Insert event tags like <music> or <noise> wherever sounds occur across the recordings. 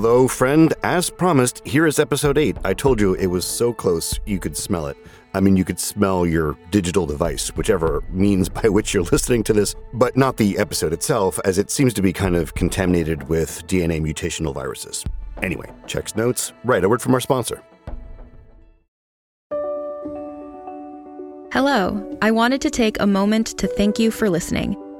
Hello, friend. As promised, here is episode 8. I told you it was so close you could smell it. I mean, you could smell your digital device, whichever means <laughs> by which you're listening to this, but not the episode itself, as it seems to be kind of contaminated with DNA mutational viruses. Anyway, checks notes. Right, a word from our sponsor. Hello. I wanted to take a moment to thank you for listening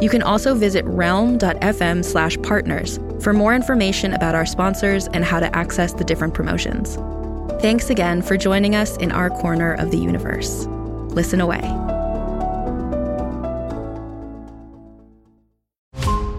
You can also visit realm.fm slash partners for more information about our sponsors and how to access the different promotions. Thanks again for joining us in our corner of the universe. Listen away.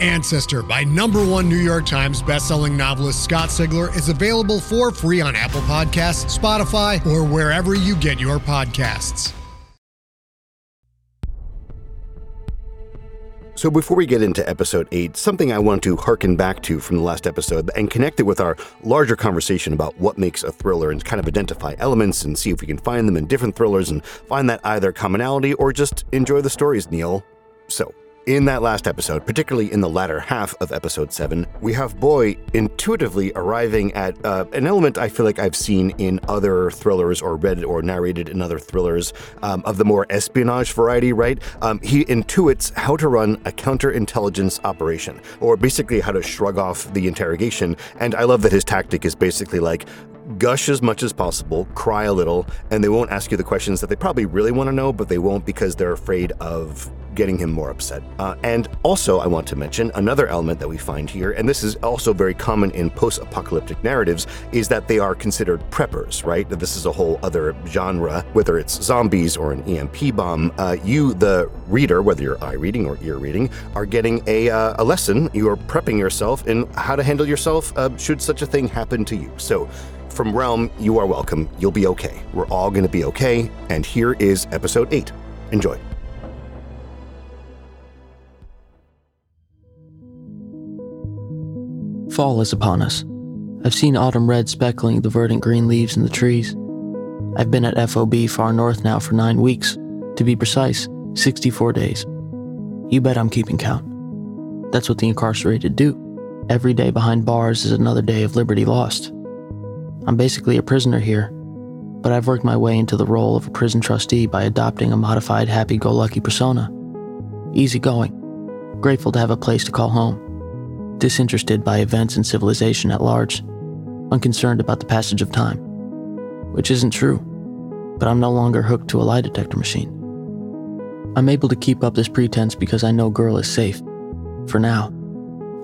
Ancestor by number one New York Times bestselling novelist Scott Sigler is available for free on Apple Podcasts, Spotify, or wherever you get your podcasts. So, before we get into episode 8, something I want to harken back to from the last episode and connect it with our larger conversation about what makes a thriller and kind of identify elements and see if we can find them in different thrillers and find that either commonality or just enjoy the stories, Neil. So, in that last episode, particularly in the latter half of episode 7, we have Boy intuitively arriving at uh, an element I feel like I've seen in other thrillers or read or narrated in other thrillers um, of the more espionage variety, right? Um, he intuits how to run a counterintelligence operation, or basically how to shrug off the interrogation. And I love that his tactic is basically like, gush as much as possible, cry a little, and they won't ask you the questions that they probably really want to know, but they won't because they're afraid of getting him more upset. Uh, and also, I want to mention another element that we find here, and this is also very common in post apocalyptic narratives, is that they are considered preppers, right? This is a whole other genre, whether it's zombies or an EMP bomb. Uh, you, the reader, whether you're eye reading or ear reading, are getting a, uh, a lesson. You are prepping yourself in how to handle yourself uh, should such a thing happen to you. So, from Realm, you are welcome. You'll be okay. We're all going to be okay. And here is episode 8. Enjoy. Fall is upon us. I've seen autumn red speckling the verdant green leaves in the trees. I've been at FOB far north now for nine weeks. To be precise, 64 days. You bet I'm keeping count. That's what the incarcerated do. Every day behind bars is another day of liberty lost. I'm basically a prisoner here, but I've worked my way into the role of a prison trustee by adopting a modified happy go lucky persona. Easygoing, grateful to have a place to call home, disinterested by events and civilization at large, unconcerned about the passage of time. Which isn't true, but I'm no longer hooked to a lie detector machine. I'm able to keep up this pretense because I know Girl is safe. For now.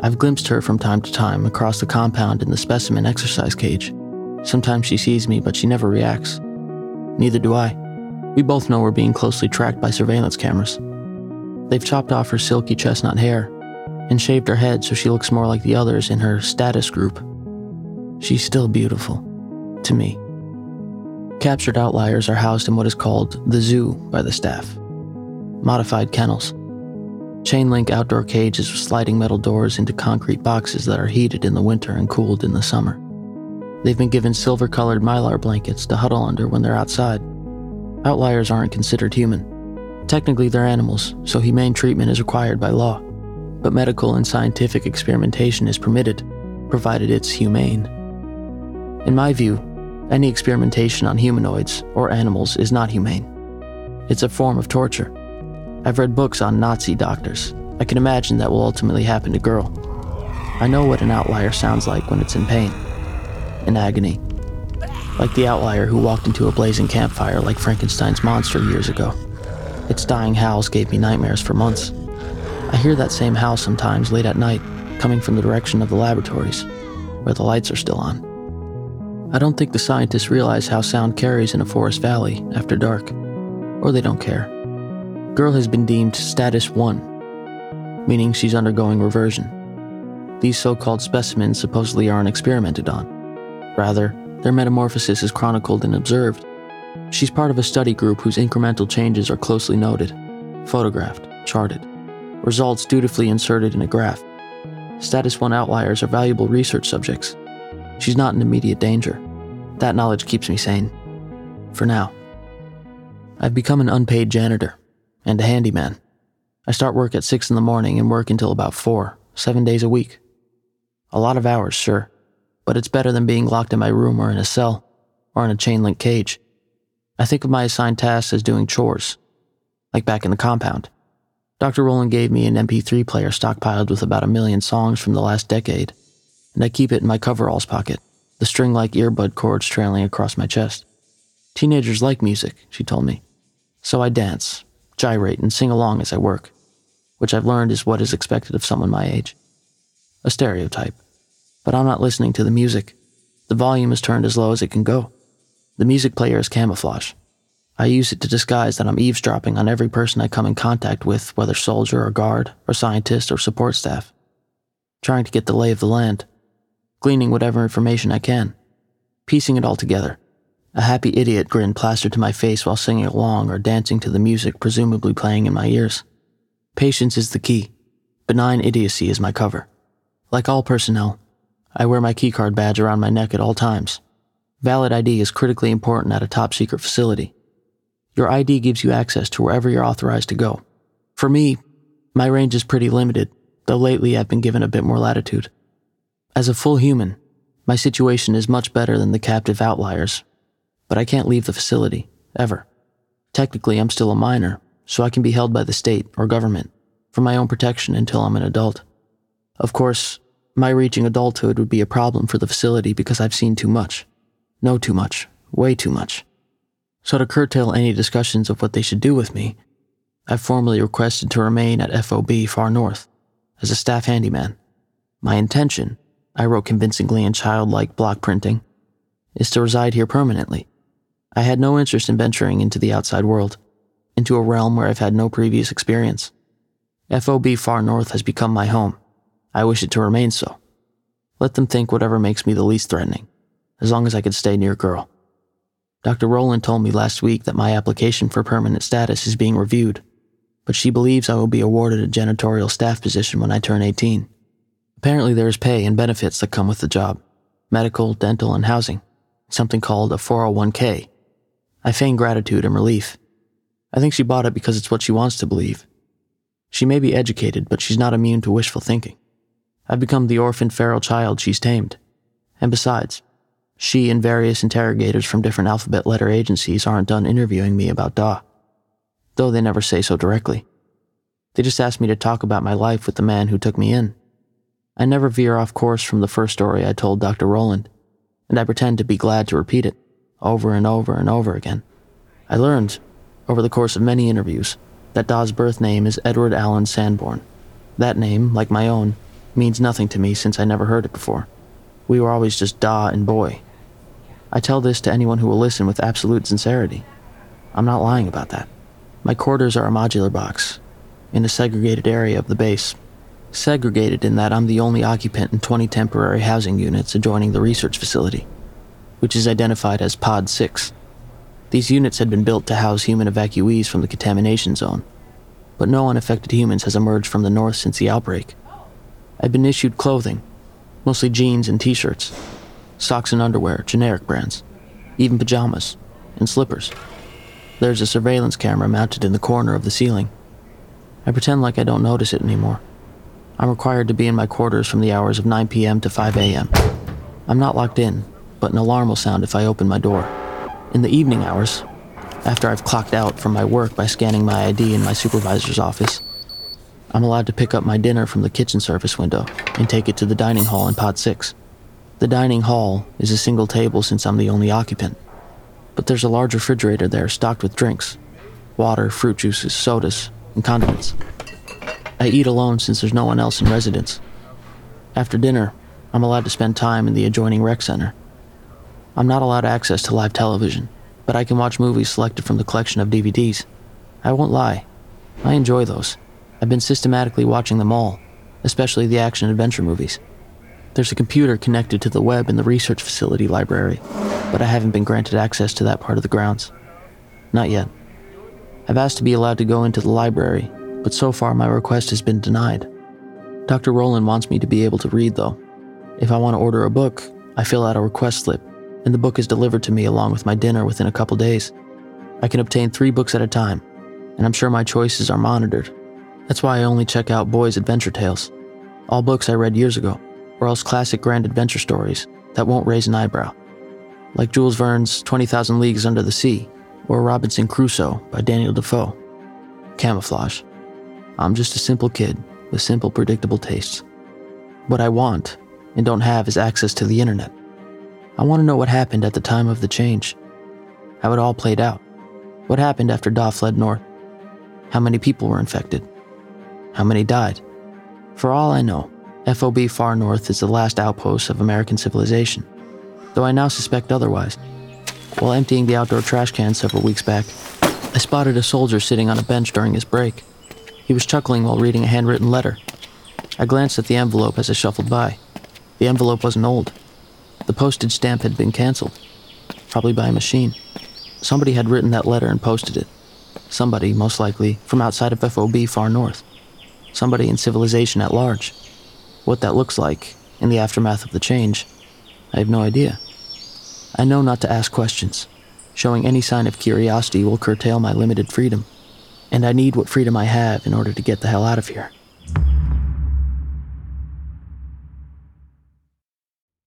I've glimpsed her from time to time across the compound in the specimen exercise cage. Sometimes she sees me, but she never reacts. Neither do I. We both know we're being closely tracked by surveillance cameras. They've chopped off her silky chestnut hair and shaved her head so she looks more like the others in her status group. She's still beautiful. To me. Captured outliers are housed in what is called the zoo by the staff. Modified kennels. Chain link outdoor cages with sliding metal doors into concrete boxes that are heated in the winter and cooled in the summer. They've been given silver colored mylar blankets to huddle under when they're outside. Outliers aren't considered human. Technically, they're animals, so humane treatment is required by law. But medical and scientific experimentation is permitted, provided it's humane. In my view, any experimentation on humanoids or animals is not humane. It's a form of torture. I've read books on Nazi doctors. I can imagine that will ultimately happen to Girl. I know what an outlier sounds like when it's in pain, in agony. Like the outlier who walked into a blazing campfire like Frankenstein's monster years ago. Its dying howls gave me nightmares for months. I hear that same howl sometimes late at night, coming from the direction of the laboratories, where the lights are still on. I don't think the scientists realize how sound carries in a forest valley after dark, or they don't care. Girl has been deemed status 1, meaning she's undergoing reversion. These so called specimens supposedly aren't experimented on. Rather, their metamorphosis is chronicled and observed. She's part of a study group whose incremental changes are closely noted, photographed, charted, results dutifully inserted in a graph. Status 1 outliers are valuable research subjects. She's not in immediate danger. That knowledge keeps me sane. For now. I've become an unpaid janitor and a handyman. I start work at 6 in the morning and work until about 4, seven days a week. A lot of hours, sure, but it's better than being locked in my room or in a cell or in a chain link cage. I think of my assigned tasks as doing chores, like back in the compound. Dr. Rowland gave me an MP3 player stockpiled with about a million songs from the last decade, and I keep it in my coveralls pocket, the string like earbud cords trailing across my chest. Teenagers like music, she told me. So I dance, gyrate, and sing along as I work, which I've learned is what is expected of someone my age. A stereotype. But I'm not listening to the music. The volume is turned as low as it can go. The music player is camouflage. I use it to disguise that I'm eavesdropping on every person I come in contact with, whether soldier or guard, or scientist or support staff. Trying to get the lay of the land, gleaning whatever information I can, piecing it all together. A happy idiot grin plastered to my face while singing along or dancing to the music presumably playing in my ears. Patience is the key. Benign idiocy is my cover. Like all personnel, I wear my keycard badge around my neck at all times. Valid ID is critically important at a top secret facility. Your ID gives you access to wherever you're authorized to go. For me, my range is pretty limited, though lately I've been given a bit more latitude. As a full human, my situation is much better than the captive outliers, but I can't leave the facility, ever. Technically, I'm still a minor, so I can be held by the state or government for my own protection until I'm an adult. Of course, my reaching adulthood would be a problem for the facility because I've seen too much. Know too much. Way too much. So, to curtail any discussions of what they should do with me, I've formally requested to remain at FOB Far North as a staff handyman. My intention, I wrote convincingly in childlike block printing, is to reside here permanently. I had no interest in venturing into the outside world, into a realm where I've had no previous experience. FOB Far North has become my home. I wish it to remain so. Let them think whatever makes me the least threatening, as long as I could stay near Girl. Dr. Rowland told me last week that my application for permanent status is being reviewed, but she believes I will be awarded a janitorial staff position when I turn 18. Apparently, there is pay and benefits that come with the job medical, dental, and housing, something called a 401k. I feign gratitude and relief. I think she bought it because it's what she wants to believe. She may be educated, but she's not immune to wishful thinking. I've become the orphan feral child she's tamed. And besides, she and various interrogators from different alphabet letter agencies aren't done interviewing me about Da. Though they never say so directly. They just ask me to talk about my life with the man who took me in. I never veer off course from the first story I told Dr. Rowland, and I pretend to be glad to repeat it, over and over and over again. I learned, over the course of many interviews, that Da's birth name is Edward Allen Sanborn. That name, like my own, means nothing to me since I never heard it before. We were always just Da and Boy. I tell this to anyone who will listen with absolute sincerity. I'm not lying about that. My quarters are a modular box, in a segregated area of the base. Segregated in that I'm the only occupant in 20 temporary housing units adjoining the research facility, which is identified as Pod 6. These units had been built to house human evacuees from the contamination zone, but no unaffected humans has emerged from the north since the outbreak. I've been issued clothing, mostly jeans and t shirts, socks and underwear, generic brands, even pajamas, and slippers. There's a surveillance camera mounted in the corner of the ceiling. I pretend like I don't notice it anymore. I'm required to be in my quarters from the hours of 9 p.m. to 5 a.m. I'm not locked in, but an alarm will sound if I open my door. In the evening hours, after I've clocked out from my work by scanning my ID in my supervisor's office, I'm allowed to pick up my dinner from the kitchen service window and take it to the dining hall in Pod 6. The dining hall is a single table since I'm the only occupant, but there's a large refrigerator there stocked with drinks. water, fruit juices, sodas, and condiments. I eat alone since there's no one else in residence. After dinner, I'm allowed to spend time in the adjoining rec center. I'm not allowed access to live television, but I can watch movies selected from the collection of DVDs. I won't lie, I enjoy those. I've been systematically watching them all, especially the action adventure movies. There's a computer connected to the web in the research facility library, but I haven't been granted access to that part of the grounds. Not yet. I've asked to be allowed to go into the library, but so far my request has been denied. Dr. Roland wants me to be able to read, though. If I want to order a book, I fill out a request slip, and the book is delivered to me along with my dinner within a couple days. I can obtain three books at a time, and I'm sure my choices are monitored. That's why I only check out boys' adventure tales, all books I read years ago, or else classic grand adventure stories that won't raise an eyebrow, like Jules Verne's 20,000 Leagues Under the Sea or Robinson Crusoe by Daniel Defoe. Camouflage. I'm just a simple kid with simple, predictable tastes. What I want and don't have is access to the internet. I want to know what happened at the time of the change, how it all played out, what happened after Da fled north, how many people were infected, how many died. For all I know, FOB Far North is the last outpost of American civilization, though I now suspect otherwise. While emptying the outdoor trash can several weeks back, I spotted a soldier sitting on a bench during his break. He was chuckling while reading a handwritten letter. I glanced at the envelope as I shuffled by. The envelope wasn't old. The postage stamp had been canceled, probably by a machine. Somebody had written that letter and posted it. Somebody, most likely, from outside of FOB far north. Somebody in civilization at large. What that looks like, in the aftermath of the change, I have no idea. I know not to ask questions. Showing any sign of curiosity will curtail my limited freedom. And I need what freedom I have in order to get the hell out of here.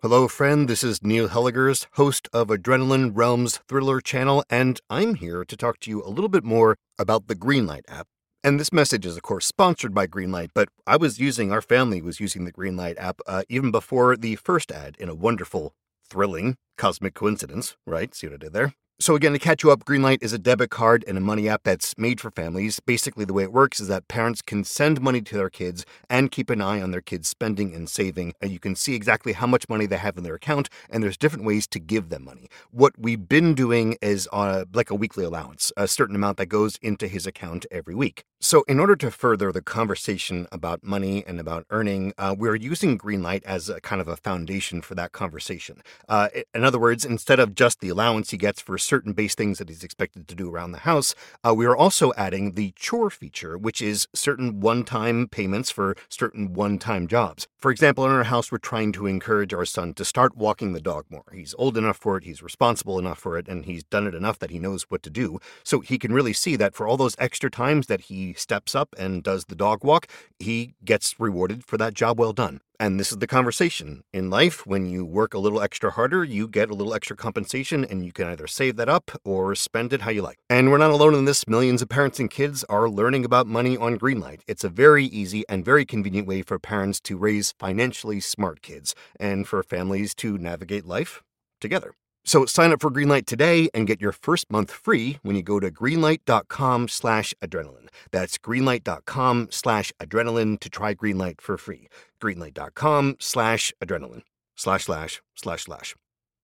Hello, friend. This is Neil Hellegers, host of Adrenaline Realms Thriller channel, and I'm here to talk to you a little bit more about the Greenlight app. And this message is, of course, sponsored by Greenlight, but I was using, our family was using the Greenlight app uh, even before the first ad in a wonderful, thrilling, cosmic coincidence, right? See what I did there? So, again, to catch you up, Greenlight is a debit card and a money app that's made for families. Basically, the way it works is that parents can send money to their kids and keep an eye on their kids' spending and saving. And you can see exactly how much money they have in their account, and there's different ways to give them money. What we've been doing is uh, like a weekly allowance, a certain amount that goes into his account every week. So, in order to further the conversation about money and about earning, uh, we're using Greenlight as a kind of a foundation for that conversation. Uh, in other words, instead of just the allowance he gets for certain base things that he's expected to do around the house, uh, we are also adding the chore feature, which is certain one time payments for certain one time jobs. For example, in our house, we're trying to encourage our son to start walking the dog more. He's old enough for it, he's responsible enough for it, and he's done it enough that he knows what to do. So he can really see that for all those extra times that he steps up and does the dog walk, he gets rewarded for that job well done. And this is the conversation. In life, when you work a little extra harder, you get a little extra compensation, and you can either save that up or spend it how you like. And we're not alone in this. Millions of parents and kids are learning about money on Greenlight. It's a very easy and very convenient way for parents to raise financially smart kids and for families to navigate life together. So sign up for Greenlight today and get your first month free when you go to greenlight.com slash adrenaline. That's greenlight.com slash adrenaline to try Greenlight for free. Greenlight.com slash adrenaline. Slash slash slash slash.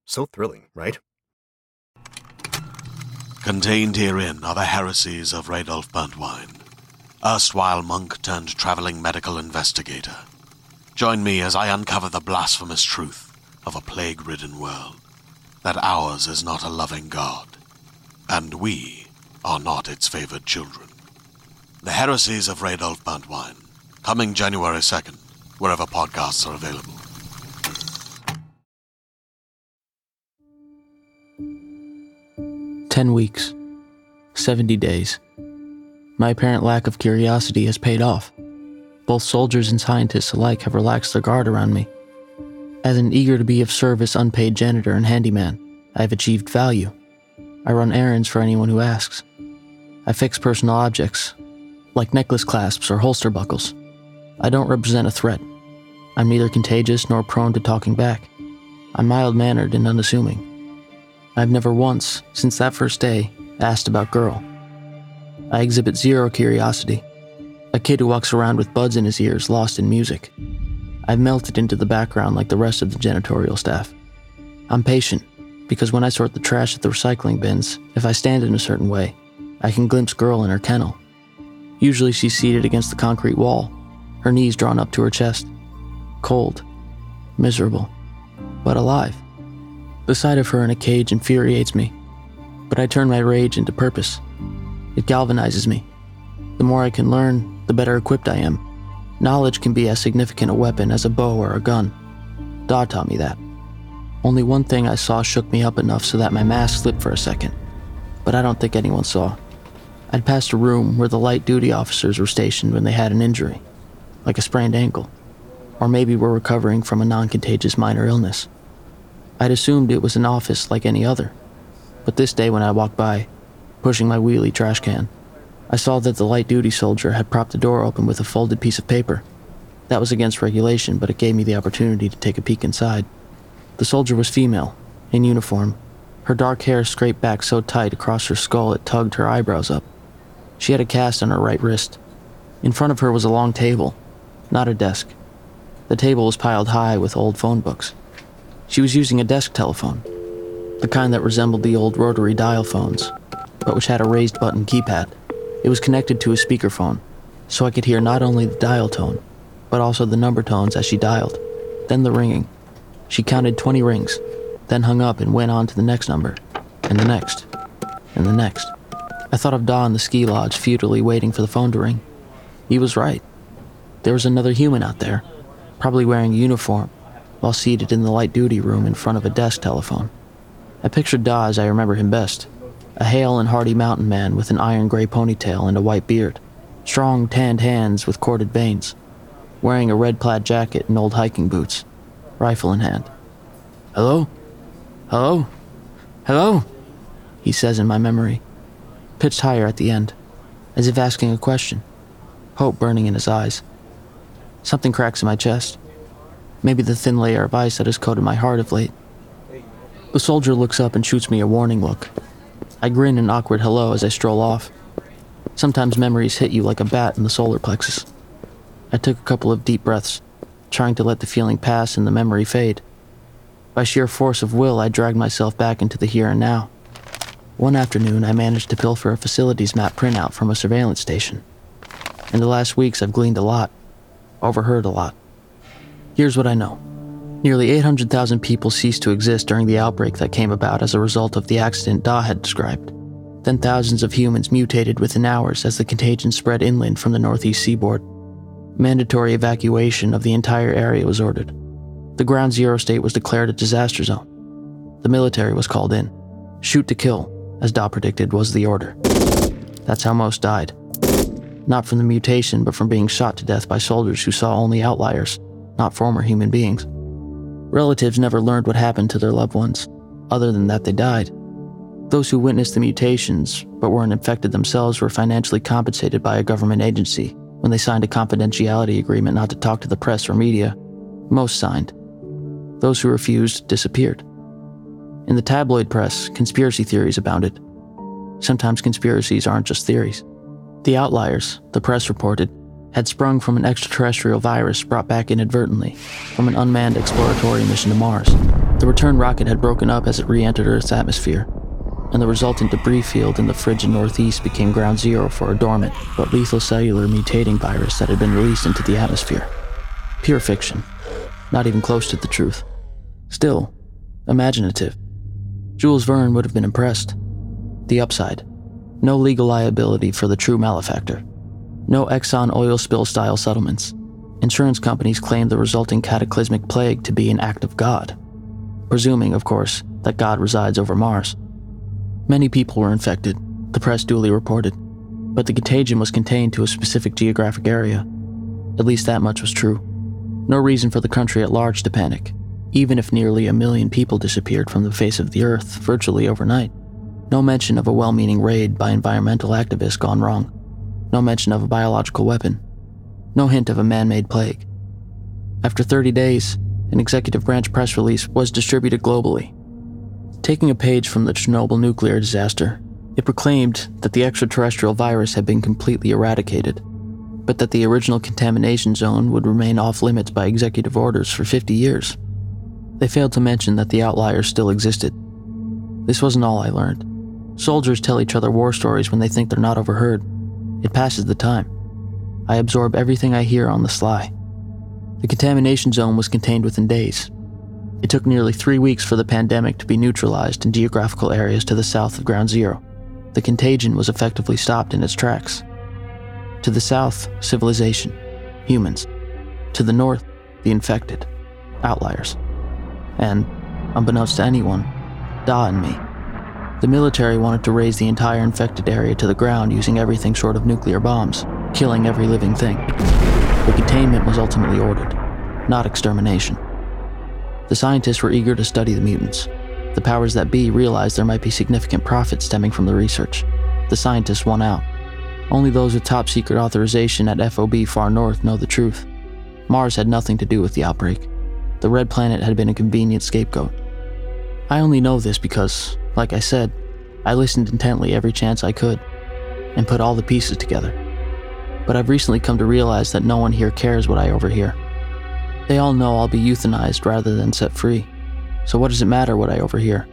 So thrilling, right? Contained herein are the heresies of Radolf Burntwine, erstwhile monk turned traveling medical investigator. Join me as I uncover the blasphemous truth of a plague ridden world that ours is not a loving God, and we are not its favored children. The Heresies of Radolf Burntwine, coming January 2nd, wherever podcasts are available. Ten weeks. Seventy days. My apparent lack of curiosity has paid off. Both soldiers and scientists alike have relaxed their guard around me. As an eager to be of service unpaid janitor and handyman, I have achieved value. I run errands for anyone who asks. I fix personal objects, like necklace clasps or holster buckles. I don't represent a threat. I'm neither contagious nor prone to talking back. I'm mild mannered and unassuming. I've never once, since that first day, asked about girl. I exhibit zero curiosity. A kid who walks around with buds in his ears, lost in music. I've melted into the background like the rest of the janitorial staff. I'm patient, because when I sort the trash at the recycling bins, if I stand in a certain way, I can glimpse girl in her kennel. Usually she's seated against the concrete wall, her knees drawn up to her chest. Cold, miserable, but alive. The sight of her in a cage infuriates me, but I turn my rage into purpose. It galvanizes me. The more I can learn, the better equipped I am. Knowledge can be as significant a weapon as a bow or a gun. Da taught me that. Only one thing I saw shook me up enough so that my mask slipped for a second, but I don't think anyone saw. I'd passed a room where the light duty officers were stationed when they had an injury, like a sprained ankle, or maybe were recovering from a non contagious minor illness. I'd assumed it was an office like any other, but this day when I walked by, pushing my wheelie trash can, I saw that the light duty soldier had propped the door open with a folded piece of paper. That was against regulation, but it gave me the opportunity to take a peek inside. The soldier was female, in uniform. Her dark hair scraped back so tight across her skull it tugged her eyebrows up. She had a cast on her right wrist. In front of her was a long table, not a desk. The table was piled high with old phone books. She was using a desk telephone, the kind that resembled the old rotary dial phones, but which had a raised button keypad. It was connected to a speakerphone, so I could hear not only the dial tone, but also the number tones as she dialed, then the ringing. She counted 20 rings, then hung up and went on to the next number, and the next, and the next. I thought of Da in the ski lodge futilely waiting for the phone to ring. He was right. There was another human out there, probably wearing a uniform, while seated in the light duty room in front of a desk telephone. I pictured Da as I remember him best a hale and hearty mountain man with an iron gray ponytail and a white beard, strong, tanned hands with corded veins, wearing a red plaid jacket and old hiking boots rifle in hand. Hello? Hello? Hello? He says in my memory, pitched higher at the end, as if asking a question, hope burning in his eyes. Something cracks in my chest. Maybe the thin layer of ice that has coated my heart of late. The soldier looks up and shoots me a warning look. I grin an awkward hello as I stroll off. Sometimes memories hit you like a bat in the solar plexus. I took a couple of deep breaths trying to let the feeling pass and the memory fade. By sheer force of will, I dragged myself back into the here and now. One afternoon, I managed to pilfer a facilities map printout from a surveillance station. In the last weeks, I've gleaned a lot, overheard a lot. Here's what I know nearly 800,000 people ceased to exist during the outbreak that came about as a result of the accident Da had described. Then thousands of humans mutated within hours as the contagion spread inland from the northeast seaboard. Mandatory evacuation of the entire area was ordered. The ground zero state was declared a disaster zone. The military was called in. Shoot to kill, as Da predicted, was the order. That's how most died. Not from the mutation, but from being shot to death by soldiers who saw only outliers, not former human beings. Relatives never learned what happened to their loved ones, other than that they died. Those who witnessed the mutations but weren't infected themselves were financially compensated by a government agency when they signed a confidentiality agreement not to talk to the press or media. Most signed. Those who refused disappeared. In the tabloid press, conspiracy theories abounded. Sometimes conspiracies aren't just theories. The outliers, the press reported, had sprung from an extraterrestrial virus brought back inadvertently from an unmanned exploratory mission to Mars. The return rocket had broken up as it re entered Earth's atmosphere, and the resultant debris field in the frigid northeast became ground zero for a dormant but lethal cellular mutating virus that had been released into the atmosphere. Pure fiction, not even close to the truth. Still, imaginative. Jules Verne would have been impressed. The upside no legal liability for the true malefactor, no Exxon oil spill style settlements. Insurance companies claimed the resulting cataclysmic plague to be an act of God, presuming, of course, that God resides over Mars. Many people were infected, the press duly reported, but the contagion was contained to a specific geographic area. At least that much was true. No reason for the country at large to panic, even if nearly a million people disappeared from the face of the earth virtually overnight. No mention of a well meaning raid by environmental activists gone wrong. No mention of a biological weapon. No hint of a man made plague. After 30 days, an executive branch press release was distributed globally Taking a page from the Chernobyl nuclear disaster, It proclaimed that the extraterrestrial virus had been completely eradicated, but that the original contamination zone would remain off limits by executive orders for 50 years. They failed to mention that the outliers still existed. This wasn't all I learned. Soldiers tell each other war stories when they think they're not overheard. It passes the time. I absorb everything I hear on the sly. The contamination zone was contained within days. It took nearly three weeks for the pandemic to be neutralized in geographical areas to the south of Ground Zero. The contagion was effectively stopped in its tracks. To the south, civilization, humans. To the north, the infected, outliers. And, unbeknownst to anyone, Da and me. The military wanted to raze the entire infected area to the ground using everything short of nuclear bombs, killing every living thing. But containment was ultimately ordered, not extermination. The scientists were eager to study the mutants. The powers that be realized there might be significant profit stemming from the research. The scientists won out. Only those with top secret authorization at FOB Far North know the truth. Mars had nothing to do with the outbreak. The Red Planet had been a convenient scapegoat. I only know this because, like I said, I listened intently every chance I could and put all the pieces together. But I've recently come to realize that no one here cares what I overhear. They all know I'll be euthanized rather than set free. So what does it matter what I overhear?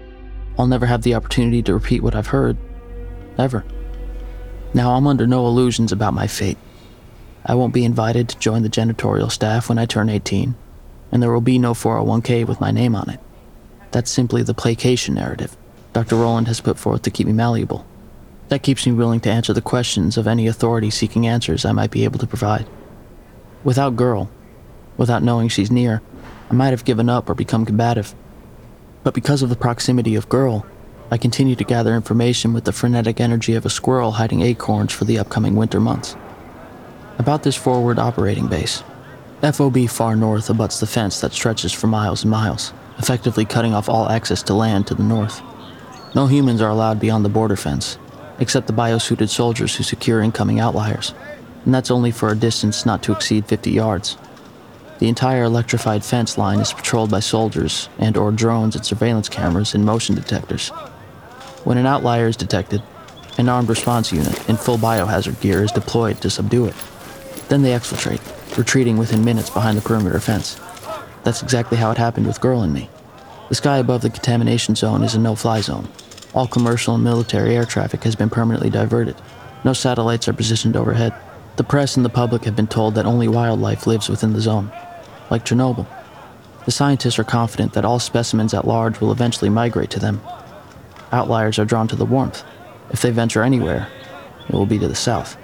I'll never have the opportunity to repeat what I've heard. Ever. Now I'm under no illusions about my fate. I won't be invited to join the janitorial staff when I turn 18, and there will be no 401k with my name on it. That's simply the placation narrative Dr. Roland has put forth to keep me malleable. That keeps me willing to answer the questions of any authority seeking answers I might be able to provide. Without Girl, without knowing she's near, I might have given up or become combative. But because of the proximity of Girl, I continue to gather information with the frenetic energy of a squirrel hiding acorns for the upcoming winter months. About this forward operating base, FOB far north abuts the fence that stretches for miles and miles effectively cutting off all access to land to the north. No humans are allowed beyond the border fence, except the biosuited soldiers who secure incoming outliers, and that's only for a distance not to exceed 50 yards. The entire electrified fence line is patrolled by soldiers and or drones and surveillance cameras and motion detectors. When an outlier is detected, an armed response unit in full biohazard gear is deployed to subdue it. Then they exfiltrate, retreating within minutes behind the perimeter fence. That's exactly how it happened with Girl and me. The sky above the contamination zone is a no fly zone. All commercial and military air traffic has been permanently diverted. No satellites are positioned overhead. The press and the public have been told that only wildlife lives within the zone, like Chernobyl. The scientists are confident that all specimens at large will eventually migrate to them. Outliers are drawn to the warmth. If they venture anywhere, it will be to the south.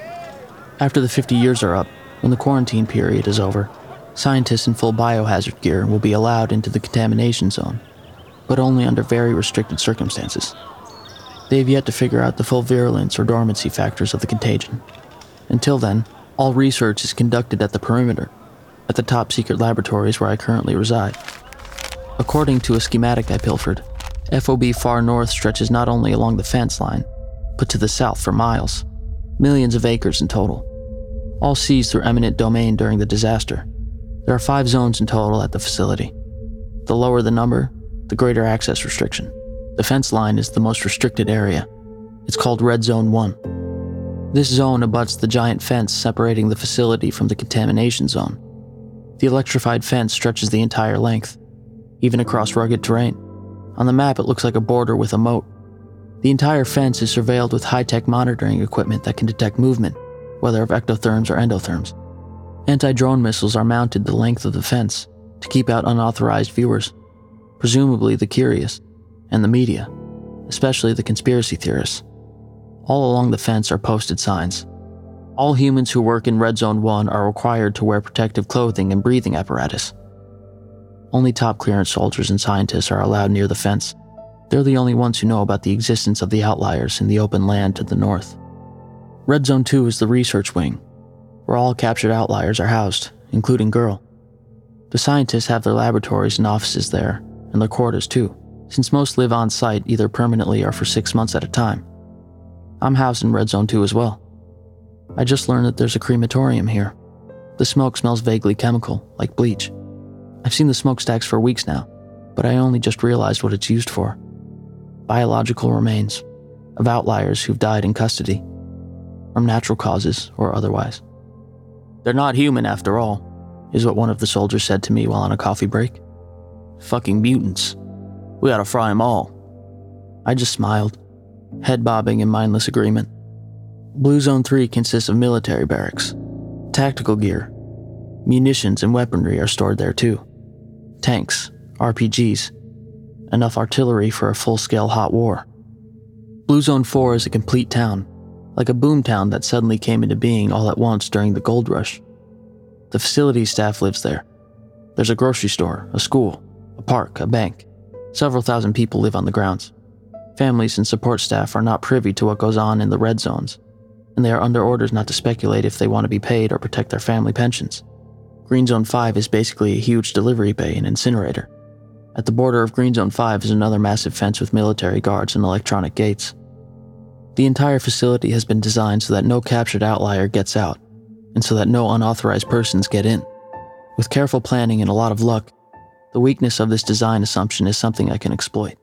After the 50 years are up, when the quarantine period is over, Scientists in full biohazard gear will be allowed into the contamination zone, but only under very restricted circumstances. They have yet to figure out the full virulence or dormancy factors of the contagion. Until then, all research is conducted at the perimeter, at the top secret laboratories where I currently reside. According to a schematic I pilfered, FOB far north stretches not only along the fence line, but to the south for miles, millions of acres in total, all seized through eminent domain during the disaster. There are five zones in total at the facility. The lower the number, the greater access restriction. The fence line is the most restricted area. It's called Red Zone 1. This zone abuts the giant fence separating the facility from the contamination zone. The electrified fence stretches the entire length, even across rugged terrain. On the map, it looks like a border with a moat. The entire fence is surveilled with high tech monitoring equipment that can detect movement, whether of ectotherms or endotherms. Anti drone missiles are mounted the length of the fence to keep out unauthorized viewers, presumably the curious, and the media, especially the conspiracy theorists. All along the fence are posted signs. All humans who work in Red Zone 1 are required to wear protective clothing and breathing apparatus. Only top clearance soldiers and scientists are allowed near the fence. They're the only ones who know about the existence of the outliers in the open land to the north. Red Zone 2 is the research wing, where all captured outliers are housed, including Girl. The scientists have their laboratories and offices there, and their quarters too, since most live on site either permanently or for six months at a time. I'm housed in Red Zone 2 as well. I just learned that there's a crematorium here. The smoke smells vaguely chemical, like bleach. I've seen the smokestacks for weeks now, but I only just realized what it's used for. Biological remains. of outliers who've died in custody, from natural causes or otherwise. They're not human after all, is what one of the soldiers said to me while on a coffee break. Fucking mutants. We ought to fry 'em all. I just smiled, head bobbing in mindless agreement. Blue Zone 3 consists of military barracks, tactical gear, munitions and weaponry are stored there too. Tanks, RPGs, enough artillery for a full scale hot war. Blue Zone 4 is a complete town, like a boom town that suddenly came into being all at once during the gold rush. The facility staff lives there. There's a grocery store, a school, a park, a bank. Several thousand people live on the grounds. Families and support staff are not privy to what goes on in the red zones, and they are under orders not to speculate if they want to be paid or protect their family pensions. Green Zone 5 is basically a huge delivery bay and incinerator. At the border of Green Zone 5 is another massive fence with military guards and electronic gates. The entire facility has been designed so that no captured outlier gets out, and so that no unauthorized persons get in. With careful planning and a lot of luck, the weakness of this design assumption is something I can exploit.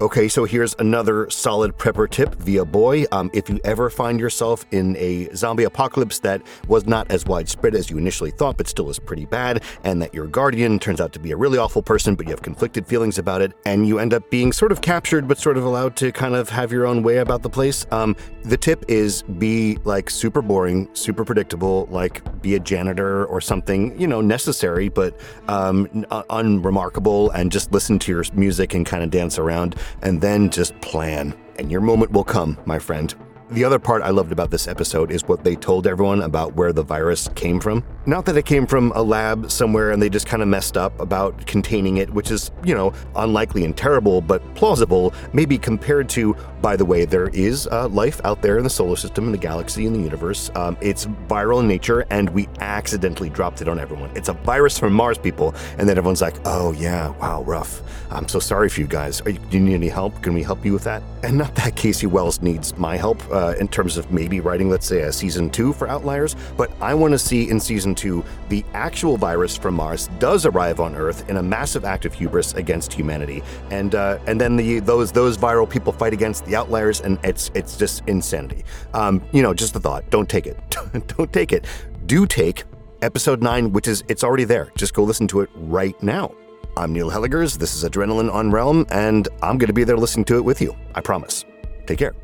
Okay, so here's another solid prepper tip via boy. Um, if you ever find yourself in a zombie apocalypse that was not as widespread as you initially thought, but still is pretty bad, and that your guardian turns out to be a really awful person, but you have conflicted feelings about it, and you end up being sort of captured, but sort of allowed to kind of have your own way about the place, um, the tip is be like super boring, super predictable, like be a janitor or something, you know, necessary, but um, unremarkable, and just listen to your music and kind of dance around and then just plan. And your moment will come, my friend. The other part I loved about this episode is what they told everyone about where the virus came from. Not that it came from a lab somewhere and they just kind of messed up about containing it, which is, you know, unlikely and terrible, but plausible, maybe compared to, by the way, there is uh, life out there in the solar system, in the galaxy, in the universe. Um, it's viral in nature, and we accidentally dropped it on everyone. It's a virus from Mars, people. And then everyone's like, oh, yeah, wow, rough. I'm so sorry for you guys. You, do you need any help? Can we help you with that? And not that Casey Wells needs my help uh, in terms of maybe writing, let's say, a season two for Outliers, but I want to see in season two the actual virus from Mars does arrive on Earth in a massive act of hubris against humanity, and uh, and then the those those viral people fight against the Outliers, and it's it's just insanity. Um, you know, just a thought. Don't take it. <laughs> Don't take it. Do take episode nine, which is it's already there. Just go listen to it right now. I'm Neil Hellegers. This is Adrenaline on Realm, and I'm going to be there listening to it with you. I promise. Take care.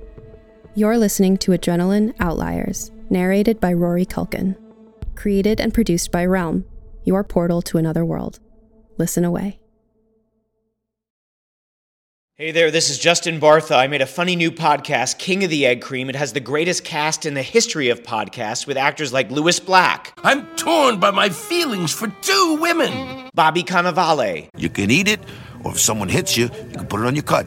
You're listening to Adrenaline Outliers, narrated by Rory Culkin. Created and produced by Realm, your portal to another world. Listen away. Hey there, this is Justin Bartha. I made a funny new podcast, King of the Egg Cream. It has the greatest cast in the history of podcasts with actors like Lewis Black. I'm torn by my feelings for two women. Bobby Cannavale. You can eat it, or if someone hits you, you can put it on your cut.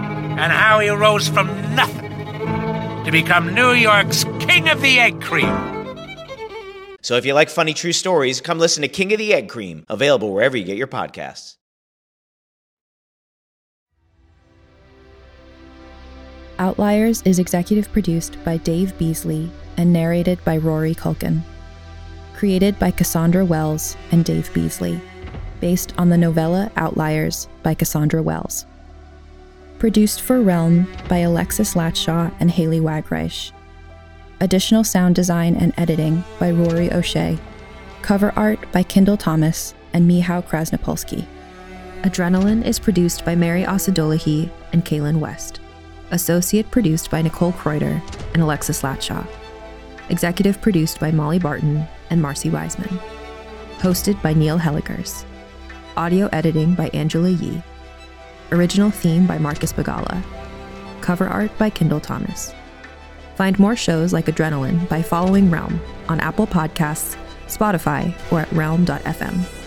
and how he rose from nothing to become New York's King of the Egg Cream. So if you like funny true stories, come listen to King of the Egg Cream, available wherever you get your podcasts. Outliers is executive produced by Dave Beazley and narrated by Rory Culkin. Created by Cassandra Wells and Dave Beazley, based on the novella Outliers by Cassandra Wells. Produced for Realm by Alexis Latshaw and Haley Wagreich. Additional sound design and editing by Rory O'Shea. Cover art by Kendall Thomas and Mihao Krasnopolsky. Adrenaline is produced by Mary Osadolahi and Kaylin West. Associate produced by Nicole Kreuter and Alexis Latshaw. Executive produced by Molly Barton and Marcy Wiseman. Hosted by Neil Hellegers. Audio editing by Angela Yee. Original theme by Marcus Bagala. Cover art by Kendall Thomas. Find more shows like Adrenaline by following Realm on Apple Podcasts, Spotify, or at realm.fm.